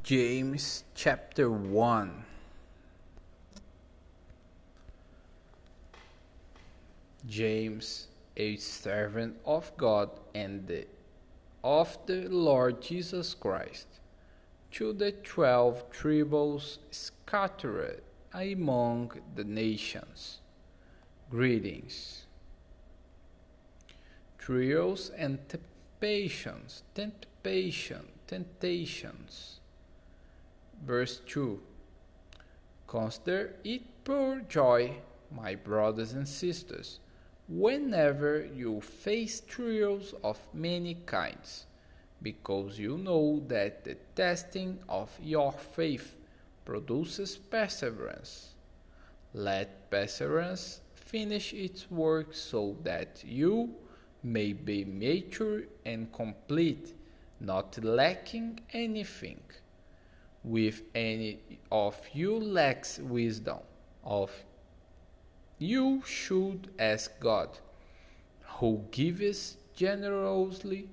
James chapter 1 James, a servant of God and the, of the Lord Jesus Christ, to the twelve tribes scattered among the nations. Greetings. Trials and temptations, temptation, temptations. Verse 2 Consider it pure joy, my brothers and sisters whenever you face trials of many kinds, because you know that the testing of your faith produces perseverance. Let perseverance finish its work so that you may be mature and complete, not lacking anything. With any of you lacks wisdom, of you should ask God, who gives generously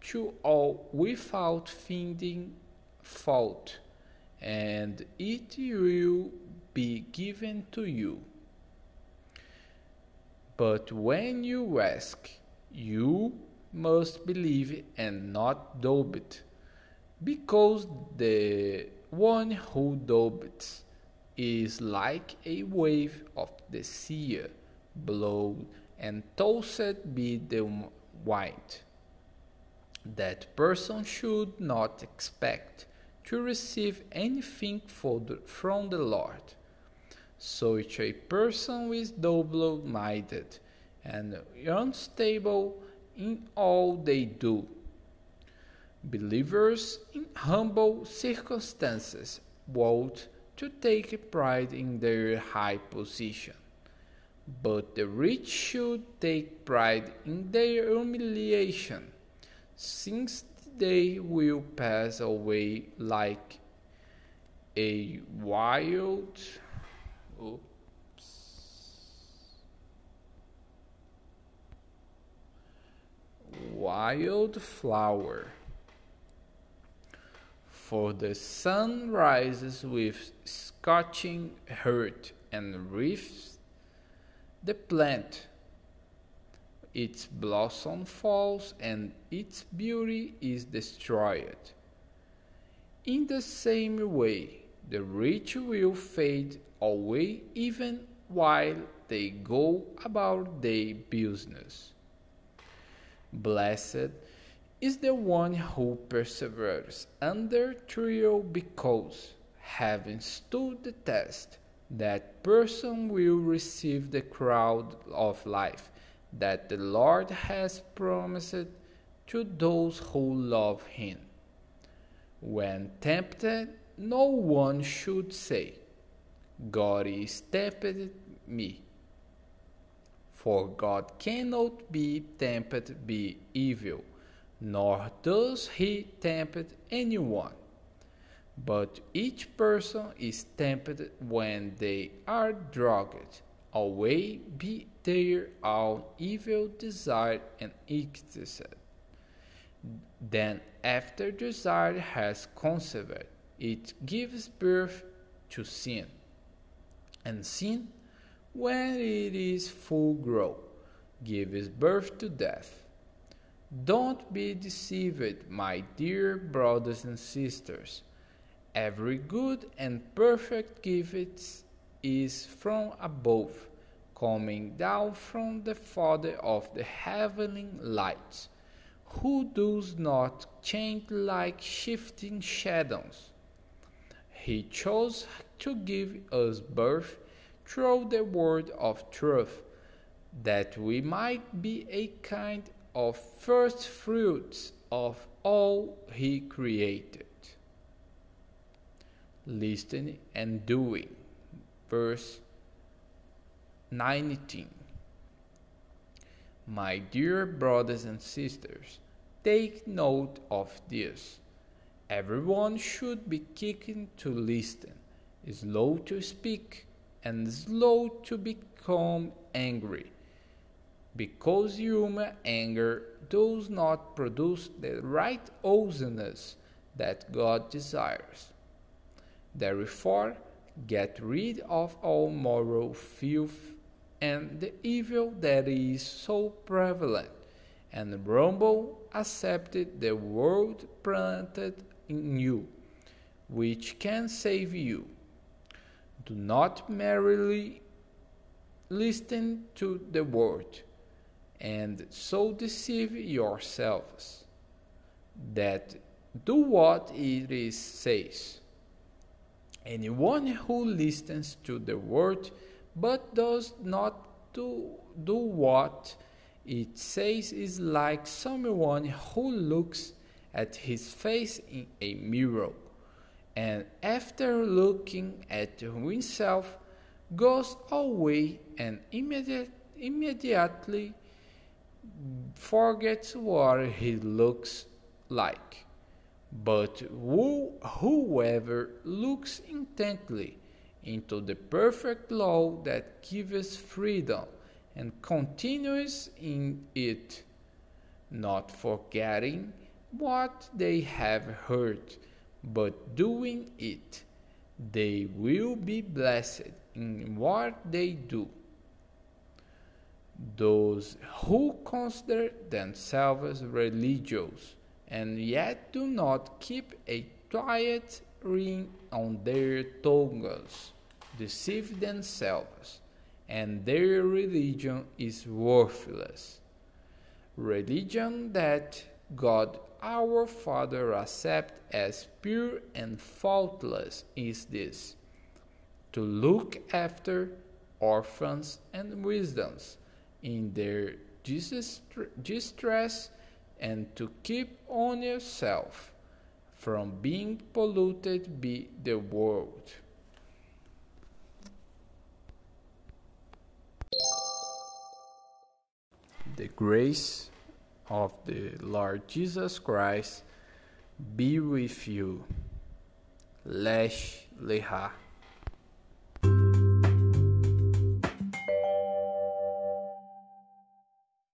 to all without finding fault, and it will be given to you. But when you ask, you must believe and not doubt, because the one who doubts is like a wave of the sea, blown and tossed by the wind. That person should not expect to receive anything from the Lord. Such a person is double minded and unstable in all they do. Believers in humble circumstances ought to take pride in their high position. But the rich should take pride in their humiliation, since they will pass away like a wild oops, wild flower for the sun rises with scorching heat and reaps the plant. Its blossom falls and its beauty is destroyed. In the same way, the rich will fade away even while they go about their business. Blessed is the one who perseveres under trial because, having stood the test, that person will receive the crown of life that the Lord has promised to those who love him. When tempted, no one should say, God is tempted me. For God cannot be tempted by evil nor does he tempt anyone. But each person is tempted when they are dragged away by their own evil desire and excess. Then, after desire has conceived, it gives birth to sin. And sin, when it is full grown, gives birth to death. Don't be deceived, my dear brothers and sisters. Every good and perfect gift is from above, coming down from the Father of the heavenly lights, who does not change like shifting shadows. He chose to give us birth through the word of truth, that we might be a kind of first fruits of all he created. Listening and doing. Verse 19. My dear brothers and sisters, take note of this. Everyone should be kicking to listen, slow to speak, and slow to become angry because human anger does not produce the right awesomeness, that God desires. Therefore, get rid of all moral filth and the evil that is so prevalent, and rumble accepted the word planted in you, which can save you. Do not merely listen to the word and so deceive yourselves that do what it is says. Anyone who listens to the word but does not do, do what it says is like someone who looks at his face in a mirror and after looking at himself goes away and immediate, immediately forgets what he looks like. But who, whoever looks intently into the perfect law that gives freedom and continues in it, not forgetting what they have heard, but doing it, they will be blessed in what they do. Those who consider themselves religious and yet do not keep a quiet ring on their tongues deceive themselves, and their religion is worthless. Religion that God our Father accepts as pure and faultless is this to look after orphans and widows in their distress and to keep on yourself from being polluted by the world. The grace of the Lord Jesus Christ be with you. Lesh Leha.